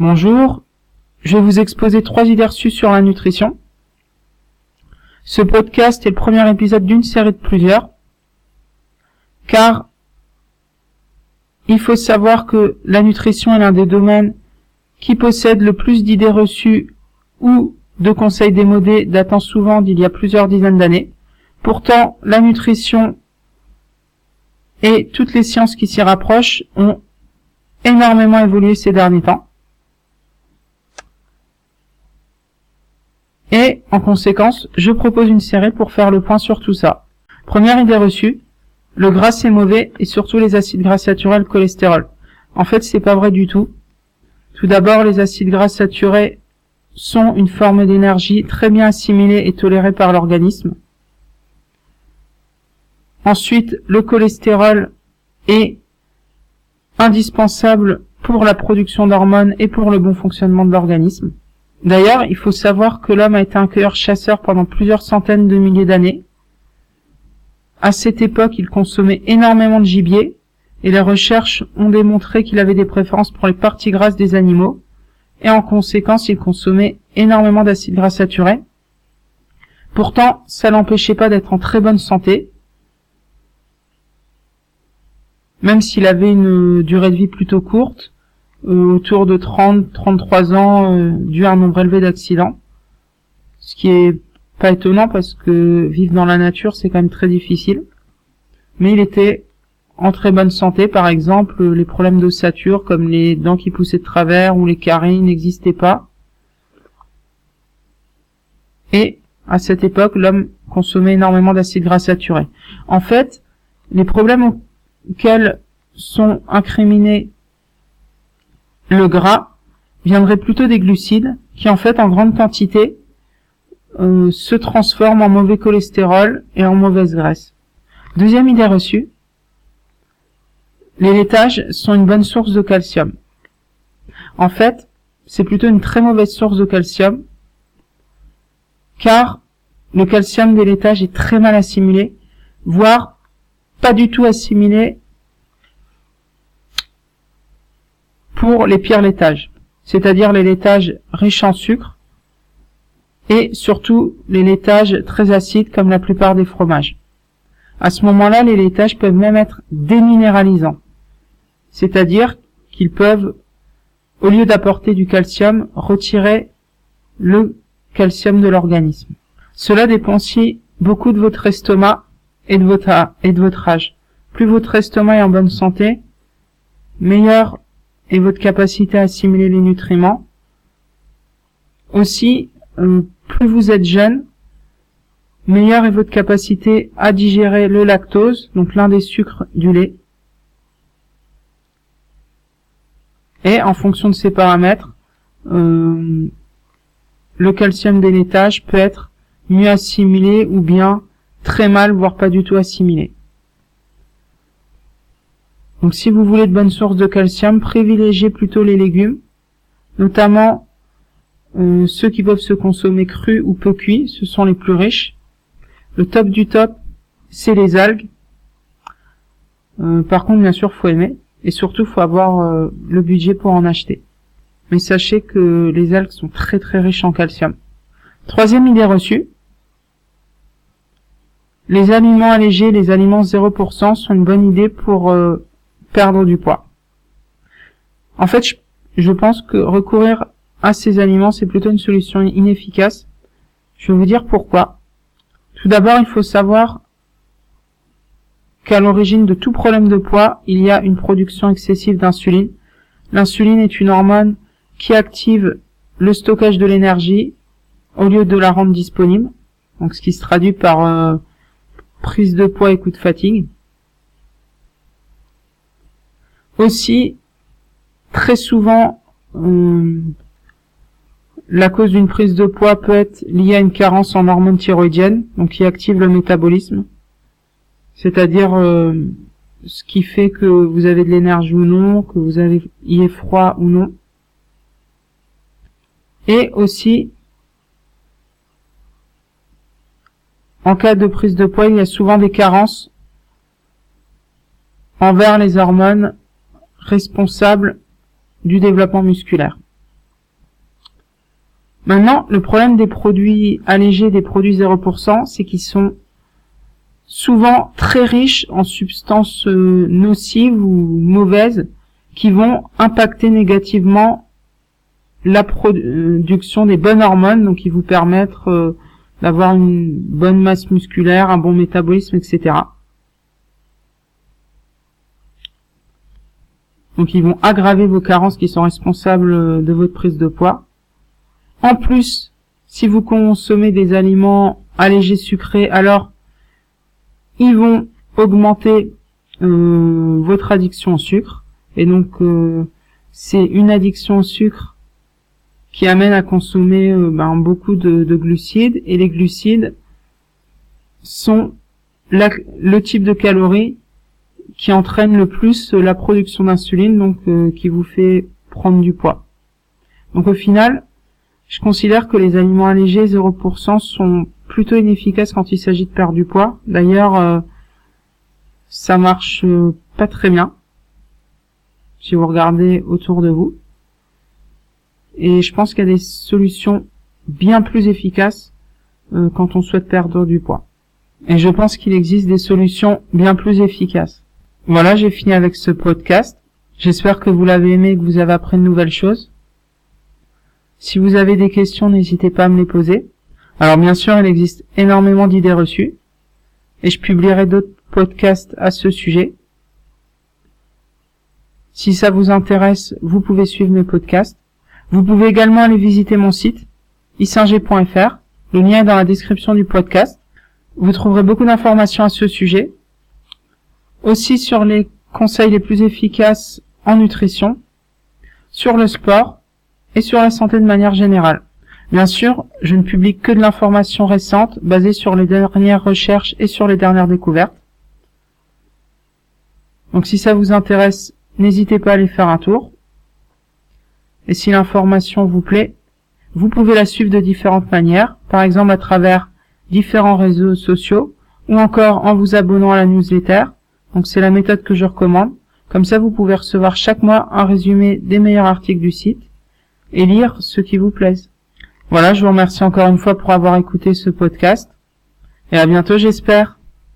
Bonjour, je vais vous exposer trois idées reçues sur la nutrition. Ce podcast est le premier épisode d'une série de plusieurs, car il faut savoir que la nutrition est l'un des domaines qui possède le plus d'idées reçues ou de conseils démodés datant souvent d'il y a plusieurs dizaines d'années. Pourtant, la nutrition et toutes les sciences qui s'y rapprochent ont énormément évolué ces derniers temps. Et, en conséquence, je propose une série pour faire le point sur tout ça. Première idée reçue, le gras c'est mauvais et surtout les acides gras saturés le cholestérol. En fait, c'est pas vrai du tout. Tout d'abord, les acides gras saturés sont une forme d'énergie très bien assimilée et tolérée par l'organisme. Ensuite, le cholestérol est indispensable pour la production d'hormones et pour le bon fonctionnement de l'organisme. D'ailleurs, il faut savoir que l'homme a été un cueilleur-chasseur pendant plusieurs centaines de milliers d'années. À cette époque, il consommait énormément de gibier, et les recherches ont démontré qu'il avait des préférences pour les parties grasses des animaux, et en conséquence, il consommait énormément d'acides gras saturés. Pourtant, ça l'empêchait pas d'être en très bonne santé, même s'il avait une durée de vie plutôt courte, autour de 30-33 ans, euh, dû à un nombre élevé d'accidents. Ce qui est pas étonnant parce que vivre dans la nature, c'est quand même très difficile. Mais il était en très bonne santé, par exemple, les problèmes d'ossature comme les dents qui poussaient de travers ou les caries n'existaient pas. Et à cette époque, l'homme consommait énormément d'acides gras saturés. En fait, les problèmes auxquels sont incriminés le gras viendrait plutôt des glucides qui en fait en grande quantité euh, se transforment en mauvais cholestérol et en mauvaise graisse. Deuxième idée reçue, les laitages sont une bonne source de calcium. En fait, c'est plutôt une très mauvaise source de calcium car le calcium des laitages est très mal assimilé, voire pas du tout assimilé pour les pires laitages, c'est-à-dire les laitages riches en sucre et surtout les laitages très acides comme la plupart des fromages. À ce moment-là, les laitages peuvent même être déminéralisants, c'est-à-dire qu'ils peuvent, au lieu d'apporter du calcium, retirer le calcium de l'organisme. Cela dépend aussi beaucoup de votre estomac et de votre, et de votre âge. Plus votre estomac est en bonne santé, meilleur et votre capacité à assimiler les nutriments. Aussi, euh, plus vous êtes jeune, meilleure est votre capacité à digérer le lactose, donc l'un des sucres du lait. Et en fonction de ces paramètres, euh, le calcium des laitages peut être mieux assimilé ou bien très mal, voire pas du tout assimilé. Donc si vous voulez de bonnes sources de calcium, privilégiez plutôt les légumes, notamment euh, ceux qui peuvent se consommer crus ou peu cuits, ce sont les plus riches. Le top du top, c'est les algues. Euh, par contre, bien sûr, faut aimer et surtout, faut avoir euh, le budget pour en acheter. Mais sachez que les algues sont très très riches en calcium. Troisième idée reçue. Les aliments allégés, les aliments 0% sont une bonne idée pour perdre du poids. En fait, je, pense que recourir à ces aliments, c'est plutôt une solution inefficace. Je vais vous dire pourquoi. Tout d'abord, il faut savoir qu'à l'origine de tout problème de poids, il y a une production excessive d'insuline. L'insuline est une hormone qui active le stockage de l'énergie au lieu de la rendre disponible. Donc ce qui se traduit par euh, prise de poids et coup de fatigue. Aussi, très souvent, euh, la cause d'une prise de poids peut être liée à une carence en hormones thyroïdiennes, donc qui active le métabolisme, c'est-à-dire euh, ce qui fait que vous avez de l'énergie ou non, que vous avez y est froid ou non. Et aussi, en cas de prise de poids, il y a souvent des carences envers les hormones responsable du développement musculaire. Maintenant, le problème des produits allégés, des produits 0%, c'est qu'ils sont souvent très riches en substances euh, nocives ou mauvaises qui vont impacter négativement la production des bonnes hormones, donc qui vous permettre euh, d'avoir une bonne masse musculaire, un bon métabolisme, etc. Donc ils vont aggraver vos carences qui sont responsables euh, de votre prise de poids. En plus, si vous consommez des aliments allégés sucrés, alors ils vont augmenter euh, votre addiction au sucre. Et donc euh, c'est une addiction au sucre qui amène à consommer ben, beaucoup de, glucides. Et les glucides sont le type de calories qui entraîne le plus la production d'insuline, donc euh, qui vous fait prendre du poids. Donc au final, je considère que les aliments allégés 0% sont plutôt inefficaces quand il s'agit de perdre du poids. D'ailleurs, euh, ça marche euh, pas très bien si vous regardez autour de vous. Et je pense qu'il y a des solutions bien plus efficaces quand on souhaite perdre du poids. Et je pense qu'il existe des solutions bien plus efficaces. Voilà, j'ai fini avec ce podcast. J'espère que vous l'avez aimé et que vous avez appris de nouvelles choses. Si vous avez des questions, n'hésitez pas à me les poser. Alors bien sûr, il existe énormément d'idées reçues et je publierai d'autres podcasts à ce sujet. Si ça vous intéresse, vous pouvez suivre mes podcasts. Vous pouvez également aller visiter mon site isinger.fr. Le lien est dans la description du podcast. Vous trouverez beaucoup d'informations à ce sujet aussi sur les conseils les plus efficaces en nutrition, sur le sport et sur la santé de manière générale. Bien sûr, je ne publie que de l'information récente basée sur les dernières recherches et sur les dernières découvertes. Donc si ça vous intéresse, n'hésitez pas à aller faire un tour. Et si l'information vous plaît, vous pouvez la suivre de différentes manières, par exemple à travers différents réseaux sociaux ou encore en vous abonnant à la newsletter donc c'est la méthode que je recommande. Comme ça, vous pouvez recevoir chaque mois un résumé des meilleurs articles du site et lire ceux qui vous plaisent. Voilà, je vous remercie encore une fois pour avoir écouté ce podcast et à bientôt j'espère.